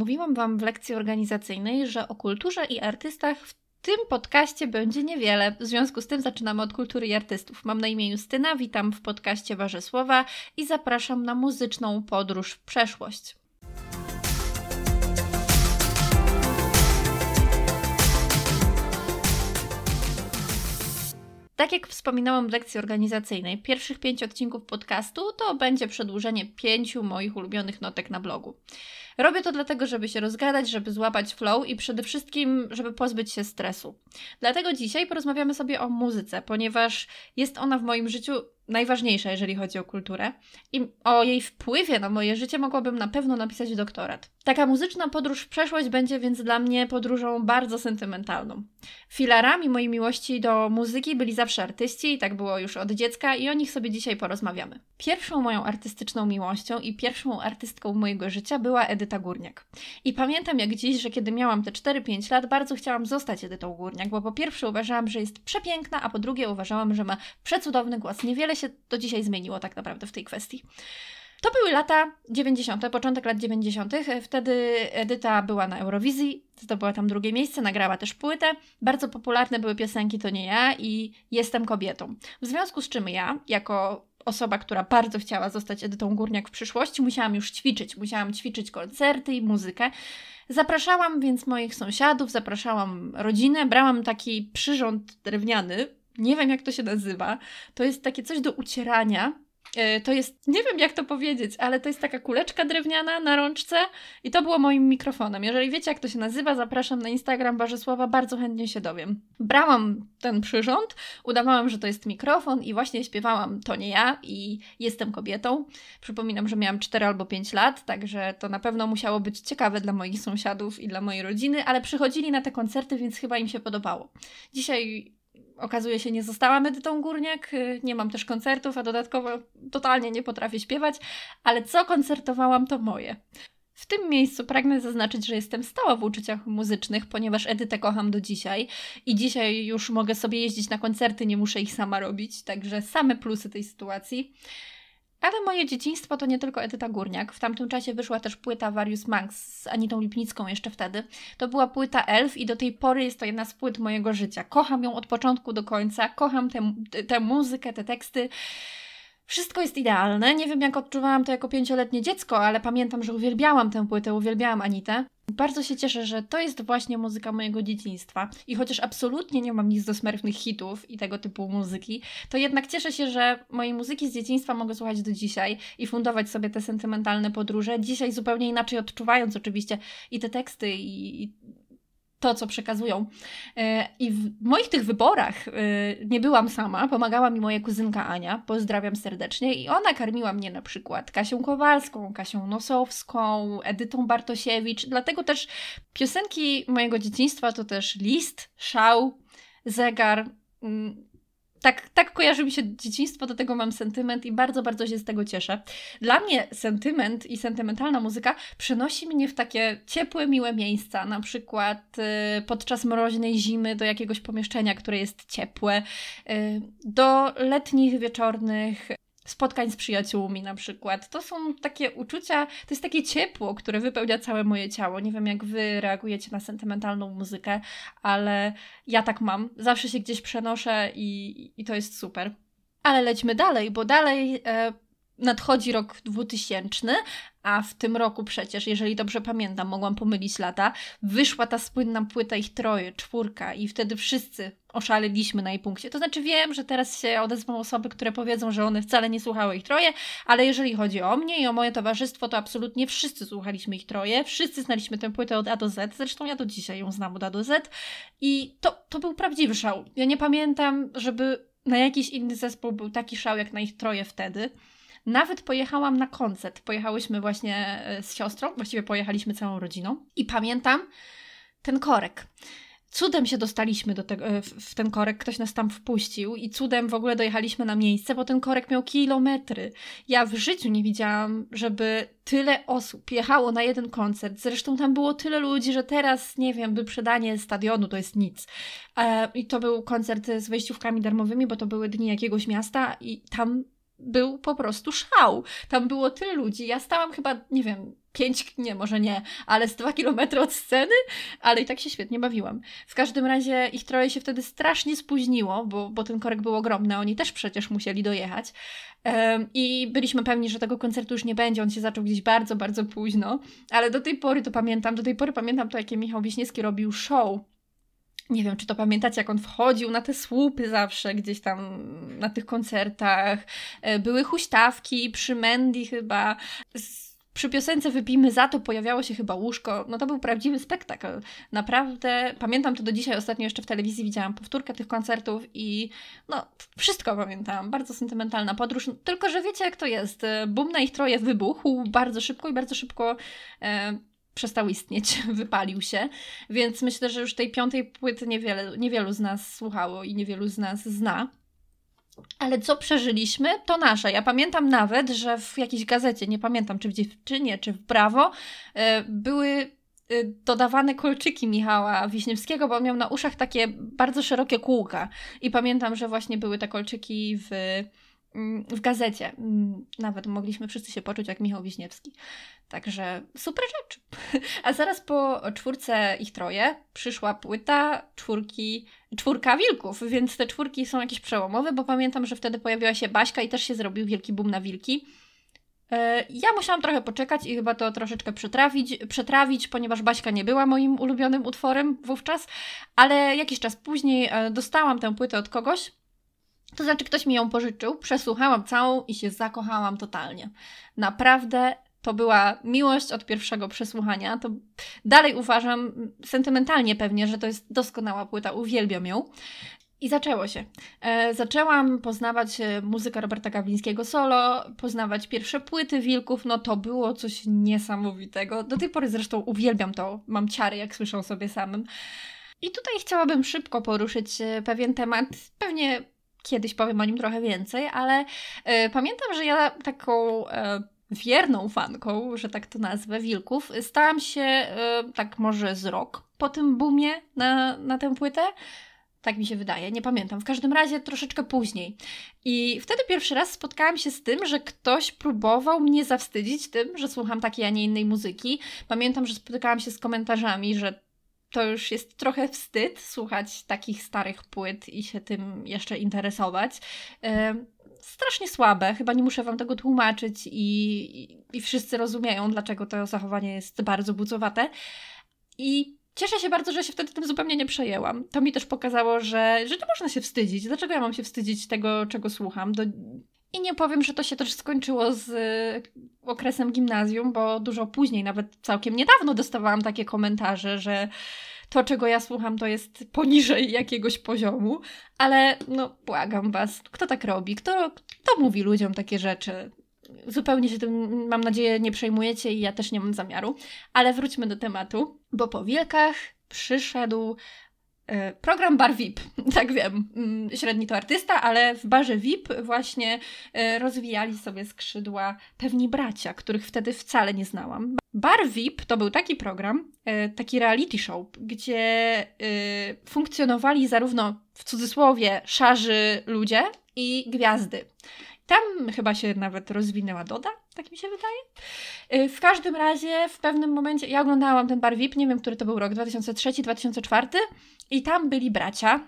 Mówiłam Wam w lekcji organizacyjnej, że o kulturze i artystach w tym podcaście będzie niewiele. W związku z tym zaczynamy od kultury i artystów. Mam na imię Justyna, witam w podcaście Warzysłowa i zapraszam na muzyczną podróż w przeszłość. Tak jak wspominałam w lekcji organizacyjnej, pierwszych pięć odcinków podcastu to będzie przedłużenie pięciu moich ulubionych notek na blogu. Robię to dlatego, żeby się rozgadać, żeby złapać flow i przede wszystkim, żeby pozbyć się stresu. Dlatego dzisiaj porozmawiamy sobie o muzyce, ponieważ jest ona w moim życiu najważniejsza, jeżeli chodzi o kulturę. I o jej wpływie na moje życie mogłabym na pewno napisać doktorat. Taka muzyczna podróż w przeszłość będzie więc dla mnie podróżą bardzo sentymentalną. Filarami mojej miłości do muzyki byli zawsze artyści, i tak było już od dziecka, i o nich sobie dzisiaj porozmawiamy. Pierwszą moją artystyczną miłością i pierwszą artystką mojego życia była Edyta Górniak. I pamiętam jak dziś, że kiedy miałam te 4-5 lat, bardzo chciałam zostać Edytą Górniak, bo po pierwsze uważałam, że jest przepiękna, a po drugie uważałam, że ma przecudowny głos. Niewiele się to dzisiaj zmieniło tak naprawdę w tej kwestii. To były lata 90., początek lat 90. Wtedy Edyta była na Eurowizji, zdobyła tam drugie miejsce, nagrała też płytę. Bardzo popularne były piosenki To nie ja i Jestem kobietą. W związku z czym ja, jako osoba, która bardzo chciała zostać Edytą Górniak w przyszłości, musiałam już ćwiczyć. Musiałam ćwiczyć koncerty i muzykę. Zapraszałam więc moich sąsiadów, zapraszałam rodzinę, brałam taki przyrząd drewniany, nie wiem jak to się nazywa. To jest takie coś do ucierania. E, to jest, nie wiem jak to powiedzieć, ale to jest taka kuleczka drewniana na rączce i to było moim mikrofonem. Jeżeli wiecie jak to się nazywa, zapraszam na Instagram Barzysława, bardzo chętnie się dowiem. Brałam ten przyrząd, udawałam, że to jest mikrofon i właśnie śpiewałam To nie ja i Jestem kobietą. Przypominam, że miałam 4 albo 5 lat, także to na pewno musiało być ciekawe dla moich sąsiadów i dla mojej rodziny, ale przychodzili na te koncerty, więc chyba im się podobało. Dzisiaj okazuje się, nie zostałam Edytą Górniak, y, nie mam też koncertów, a dodatkowo totalnie nie potrafię śpiewać, ale co koncertowałam, to moje. W tym miejscu pragnę zaznaczyć, że jestem stała w uczuciach muzycznych, ponieważ Edytę kocham do dzisiaj i dzisiaj już mogę sobie jeździć na koncerty, nie muszę ich sama robić, także same plusy tej sytuacji. Ale moje dzieciństwo to nie tylko Edyta Górniak. W tamtym czasie wyszła też płyta Various Monks z Anitą Lipnicką jeszcze wtedy. To była płyta Elf i do tej pory jest to jedna z płyt mojego życia. Kocham ją od początku do końca, kocham tę muzykę, te teksty. Wszystko jest idealne. Nie wiem, jak odczuwałam to jako pięcioletnie dziecko, ale pamiętam, że uwielbiałam tę płytę, uwielbiałam Anitę. Bardzo się cieszę, że to jest właśnie muzyka mojego dzieciństwa. I chociaż absolutnie nie mam nic do smerfnych hitów i tego typu muzyki, to jednak cieszę się, że mojej muzyki z dzieciństwa mogę słuchać do dzisiaj i fundować sobie te sentymentalne podróże. Dzisiaj zupełnie inaczej odczuwając oczywiście i te teksty, i, i to, co przekazują. E, I w moich tych wyborach e, nie byłam sama, pomagała mi moja kuzynka Ania, pozdrawiam serdecznie, i ona karmiła mnie na przykład Kasią Kowalską, Kasią Nosowską, Edytą Bartosiewicz, dlatego też piosenki mojego dzieciństwa to też list, szał, zegar, mm, tak, tak kojarzy mi się dzieciństwo, do tego mam sentyment i bardzo, bardzo się z tego cieszę. Dla mnie sentyment i sentymentalna muzyka przenosi mnie w takie ciepłe, miłe miejsca, na przykład y, podczas mroźnej zimy do jakiegoś pomieszczenia, które jest ciepłe, y, do letnich, wieczornych spotkań z przyjaciółmi na przykład. To są takie uczucia, to jest takie ciepło, które wypełnia całe moje ciało. Nie wiem, jak wy reagujecie na sentymentalną muzykę, ale ja tak mam. Zawsze się gdzieś przenoszę i, i to jest super. Ale lećmy dalej, bo dalej e, nadchodzi rok 2000, a w tym roku przecież, jeżeli dobrze pamiętam, mogłam pomylić lata, wyszła ta słynna płyta ich troje, czwórka i wtedy wszyscy oszaleliśmy na jej punkcie. To znaczy wiem, że teraz się odezwą osoby, które powiedzą, że one wcale nie słuchały ich troje, ale jeżeli chodzi o mnie i o moje towarzystwo, to absolutnie wszyscy słuchaliśmy ich troje, wszyscy znaliśmy tę płytę od A do Z, zresztą ja do dzisiaj ją znam od A do Z i to, to był prawdziwy szał. Ja nie pamiętam, żeby na jakiś inny zespół był taki szał jak na ich troje wtedy. Nawet pojechałam na koncert. Pojechałyśmy właśnie e, z siostrą, właściwie pojechaliśmy całą rodziną. I pamiętam ten korek. Cudem się dostaliśmy do tego, e, w ten korek, ktoś nas tam wpuścił i cudem w ogóle dojechaliśmy na miejsce, bo ten korek miał kilometry. Ja w życiu nie widziałam, żeby tyle osób jechało na jeden koncert. Zresztą tam było tyle ludzi, że teraz, nie wiem, wyprzedanie stadionu to jest nic. E, I to był koncert z wejściówkami darmowymi, bo to były dni jakiegoś miasta i tam był po prostu szał. Tam było tyle ludzi. Ja stałam chyba, nie wiem, 5, nie, może nie, ale z 2 kilometry od sceny, ale i tak się świetnie bawiłam. W każdym razie ich troje się wtedy strasznie spóźniło, bo, bo ten korek był ogromny, oni też przecież musieli dojechać. Um, I byliśmy pewni, że tego koncertu już nie będzie, on się zaczął gdzieś bardzo, bardzo późno, ale do tej pory to pamiętam, do tej pory pamiętam to, jakie Michał Wiśniewski robił show nie wiem, czy to pamiętacie, jak on wchodził na te słupy zawsze gdzieś tam na tych koncertach. E, były huśtawki przy Mandy chyba. Przy piosence Wypijmy za to pojawiało się chyba łóżko. No to był prawdziwy spektakl. Naprawdę pamiętam to do dzisiaj. Ostatnio jeszcze w telewizji widziałam powtórkę tych koncertów i no wszystko pamiętam. Bardzo sentymentalna podróż. Tylko, że wiecie jak to jest. Boom na ich troje wybuchł bardzo szybko i bardzo szybko e, przestał istnieć, wypalił się, więc myślę, że już tej piątej płyty niewiele, niewielu z nas słuchało i niewielu z nas zna. Ale co przeżyliśmy, to nasze. Ja pamiętam nawet, że w jakiejś gazecie, nie pamiętam czy w Dziewczynie, czy w Brawo, e, były e, dodawane kolczyki Michała Wiśniewskiego, bo on miał na uszach takie bardzo szerokie kółka. I pamiętam, że właśnie były te kolczyki w w gazecie. Mm, nawet mogliśmy wszyscy się poczuć jak Michał Wiśniewski. Także super rzecz. A zaraz po czwórce ich troje przyszła płyta czwórki, czwórka wilków, więc te czwórki są jakieś przełomowe, bo pamiętam, że wtedy pojawiła się Baśka i też się zrobił wielki boom na wilki. E, ja musiałam trochę poczekać i chyba to troszeczkę przetrawić, przetrawić, ponieważ Baśka nie była moim ulubionym utworem wówczas, ale jakiś czas później e, dostałam tę płytę od kogoś, to znaczy, ktoś mi ją pożyczył, przesłuchałam całą i się zakochałam totalnie. Naprawdę to była miłość od pierwszego przesłuchania. To dalej uważam, sentymentalnie pewnie, że to jest doskonała płyta, uwielbiam ją. I zaczęło się. E, zaczęłam poznawać e, muzykę Roberta Gawlińskiego solo, poznawać pierwsze płyty Wilków, no to było coś niesamowitego. Do tej pory zresztą uwielbiam to, mam ciary, jak słyszę sobie samym. I tutaj chciałabym szybko poruszyć e, pewien temat, pewnie kiedyś powiem o nim trochę więcej, ale y, pamiętam, że ja taką y, wierną fanką, że tak to nazwę, Wilków, stałam się y, tak może z rok po tym boomie na, na tę płytę. Tak mi się wydaje, nie pamiętam. W każdym razie troszeczkę później. I wtedy pierwszy raz spotkałam się z tym, że ktoś próbował mnie zawstydzić tym, że słucham takiej, a nie innej muzyki. Pamiętam, że spotykałam się z komentarzami, że to już jest trochę wstyd słuchać takich starych płyt i się tym jeszcze interesować. strasznie słabe, chyba nie muszę Wam tego tłumaczyć i, i, wszyscy rozumieją, dlaczego to zachowanie jest bardzo bucowate. I cieszę się bardzo, że się wtedy tym zupełnie nie przejęłam. To mi też pokazało, że, że nie można się wstydzić. Dlaczego ja mam się wstydzić tego, czego słucham? Do... I nie powiem, że to się też skończyło z okresem gimnazjum, bo dużo później, nawet całkiem niedawno dostawałam takie komentarze, że to, czego ja słucham, to jest poniżej jakiegoś poziomu, ale no błagam was, kto tak robi? Kto, kto mówi ludziom takie rzeczy? Zupełnie się tym, mam nadzieję, nie przejmujecie i ja też nie mam zamiaru. Ale wróćmy do tematu, bo po wielkach przyszedł program Bar VIP, tak wiem, mm, średni to artysta, ale w barze VIP właśnie e, rozwijali sobie skrzydła pewni bracia, których wtedy wcale nie znałam. Bar VIP to był taki program, e, taki reality show, gdzie funkcjonowali zarówno w cudzysłowie szarzy ludzie i gwiazdy. Tam chyba się nawet rozwinęła Doda, tak mi się wydaje. Y, w każdym razie w pewnym momencie, ja oglądałam ten bar VIP, nie wiem, który to był rok, 2003-2004 i tam byli bracia,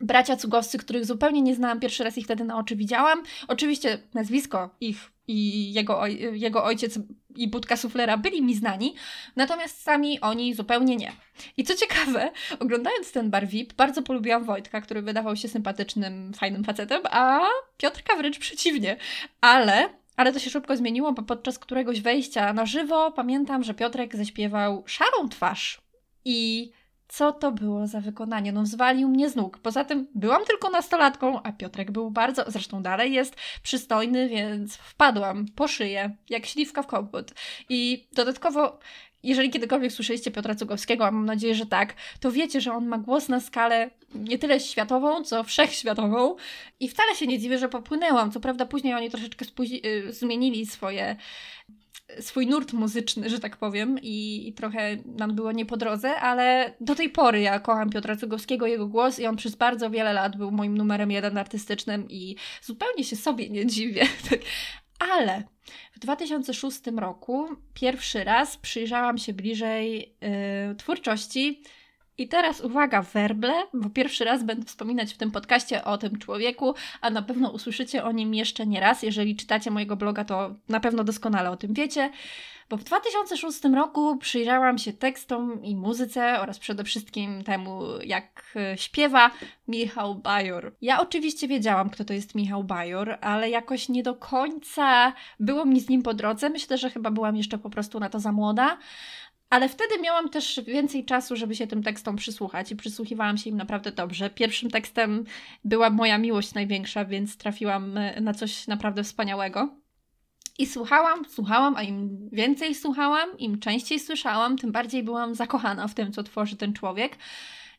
bracia cugowscy, których zupełnie nie znałam, pierwszy raz ich wtedy na oczy widziałam. Oczywiście nazwisko ich i jego, jego ojciec i budka suflera byli mi znani, natomiast sami oni zupełnie nie. I co ciekawe, oglądając ten bar VIP, bardzo polubiłam Wojtka, który wydawał się sympatycznym, fajnym facetem, a Piotrka wręcz przeciwnie. Ale ale to się szybko zmieniło, bo podczas któregoś wejścia na żywo pamiętam, że Piotrek zaśpiewał szarą twarz. I co to było za wykonanie? No, zwalił mnie z nóg. Poza tym byłam tylko nastolatką, a Piotrek był bardzo, zresztą dalej jest przystojny, więc wpadłam po szyję, jak śliwka w kompot. I dodatkowo jeżeli kiedykolwiek słyszeliście Piotra Cugowskiego, a mam nadzieję, że tak, to wiecie, że on ma głos na skalę nie tyle światową, co wszechświatową. I wcale się nie dziwię, że popłynęłam. Co prawda później oni troszeczkę y, zmienili swoje swój nurt muzyczny, że tak powiem, i, i, trochę nam było nie po drodze, ale do tej pory ja kocham Piotra Cugowskiego, jego głos i on przez bardzo wiele lat był moim numerem jeden artystycznym i zupełnie się sobie nie dziwię. Ale w 2006 roku pierwszy raz przyjrzałam się bliżej yy, twórczości i teraz uwaga, werble, bo pierwszy raz będę wspominać w tym podcaście o tym człowieku, a na pewno usłyszycie o nim jeszcze nie raz. Jeżeli czytacie mojego bloga, to na pewno doskonale o tym wiecie. Bo w 2006 roku przyjrzałam się tekstom i muzyce oraz przede wszystkim temu, jak e, śpiewa Michał Bajor. Ja oczywiście wiedziałam, kto to jest Michał Bajor, ale jakoś nie do końca było mi z nim po drodze. Myślę, że chyba byłam jeszcze po prostu na to za młoda. Ale wtedy miałam też więcej czasu, żeby się tym tekstom przysłuchać i przysłuchiwałam się im naprawdę dobrze. Pierwszym tekstem była moja miłość największa, więc trafiłam e, na coś naprawdę wspaniałego. I słuchałam, słuchałam, a im więcej słuchałam, im częściej słyszałam, tym bardziej byłam zakochana w tym, co tworzy ten człowiek.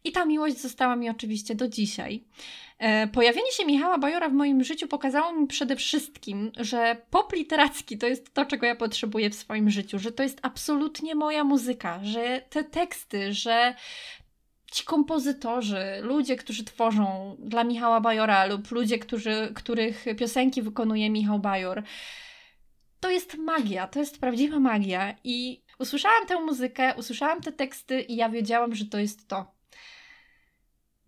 I ta miłość została mi oczywiście do dzisiaj. E, pojawienie się Michała Bajora w moim życiu pokazało mi przede wszystkim, że pop literacki to jest to, czego ja potrzebuję w swoim życiu, że to jest absolutnie moja muzyka, że te teksty, że ci kompozytorzy, ludzie, którzy tworzą dla Michała Bajora lub ludzie, którzy, których piosenki wykonuje Michał Bajor, to jest magia, to jest prawdziwa magia. I usłyszałam tę muzykę, usłyszałam te teksty i ja wiedziałam, że to jest to.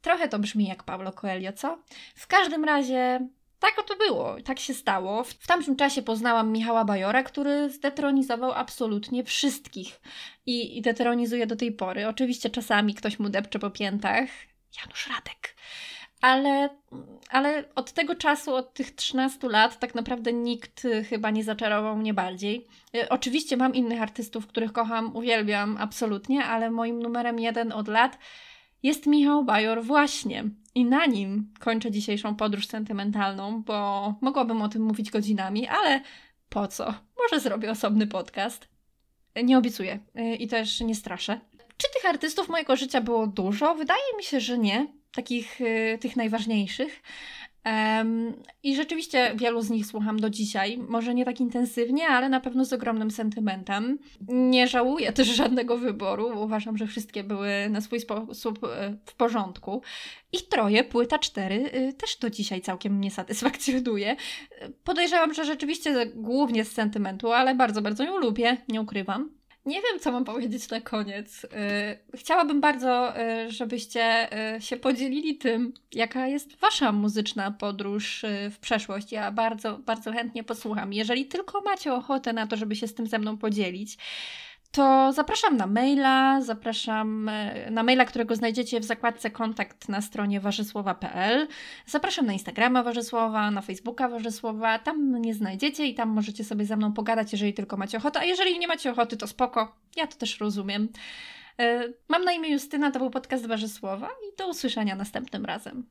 Trochę to brzmi jak Pablo Coelho, co? W każdym razie tak to było, tak się stało. W tamtym czasie poznałam Michała Bajora, który zdetronizował absolutnie wszystkich i, i detronizuje do tej pory. Oczywiście czasami ktoś mu depcze po piętach. Janusz Radek ale, ale od tego czasu, od tych 13 lat, tak naprawdę nikt y, chyba nie zaczarował mnie bardziej. Y, oczywiście mam innych artystów, których kocham, uwielbiam absolutnie, ale moim numerem jeden od lat jest Michał Bajor właśnie. I na nim kończę dzisiejszą podróż sentymentalną, bo mogłabym o tym mówić godzinami, ale po co? Może zrobię osobny podcast. Nie obiecuję i też nie straszę. Czy tych artystów mojego życia było dużo? Wydaje mi się, że nie takich y, tych najważniejszych. I rzeczywiście wielu z nich słucham do dzisiaj. Może nie tak intensywnie, ale na pewno z ogromnym sentymentem. Nie żałuję też żadnego wyboru. Uważam, że wszystkie były na swój sposób y, w porządku. I troje, płyta cztery, y, też do dzisiaj całkiem mnie satysfakcjonuje. Podejrzewam, że rzeczywiście głównie z sentymentu, ale bardzo, bardzo ją lubię, nie ukrywam. Nie wiem, co mam powiedzieć na koniec. Y, chciałabym bardzo, y, żebyście y, się podzielili tym, jaka jest Wasza muzyczna podróż w przeszłość. Ja bardzo, bardzo chętnie posłucham. Jeżeli tylko macie ochotę na to, żeby się z tym ze mną podzielić, to zapraszam na maila, zapraszam e, na maila, którego znajdziecie w zakładce kontakt na stronie warzysłowa.pl. Zapraszam na Instagrama Warzysłowa, na Facebooka Warzysłowa, tam mnie znajdziecie i tam możecie sobie ze mną pogadać, jeżeli tylko macie ochotę, a jeżeli nie macie ochoty, to spoko, ja to też rozumiem. E, mam na imię Justyna, to był podcast Warzysłowa i do usłyszenia następnym razem.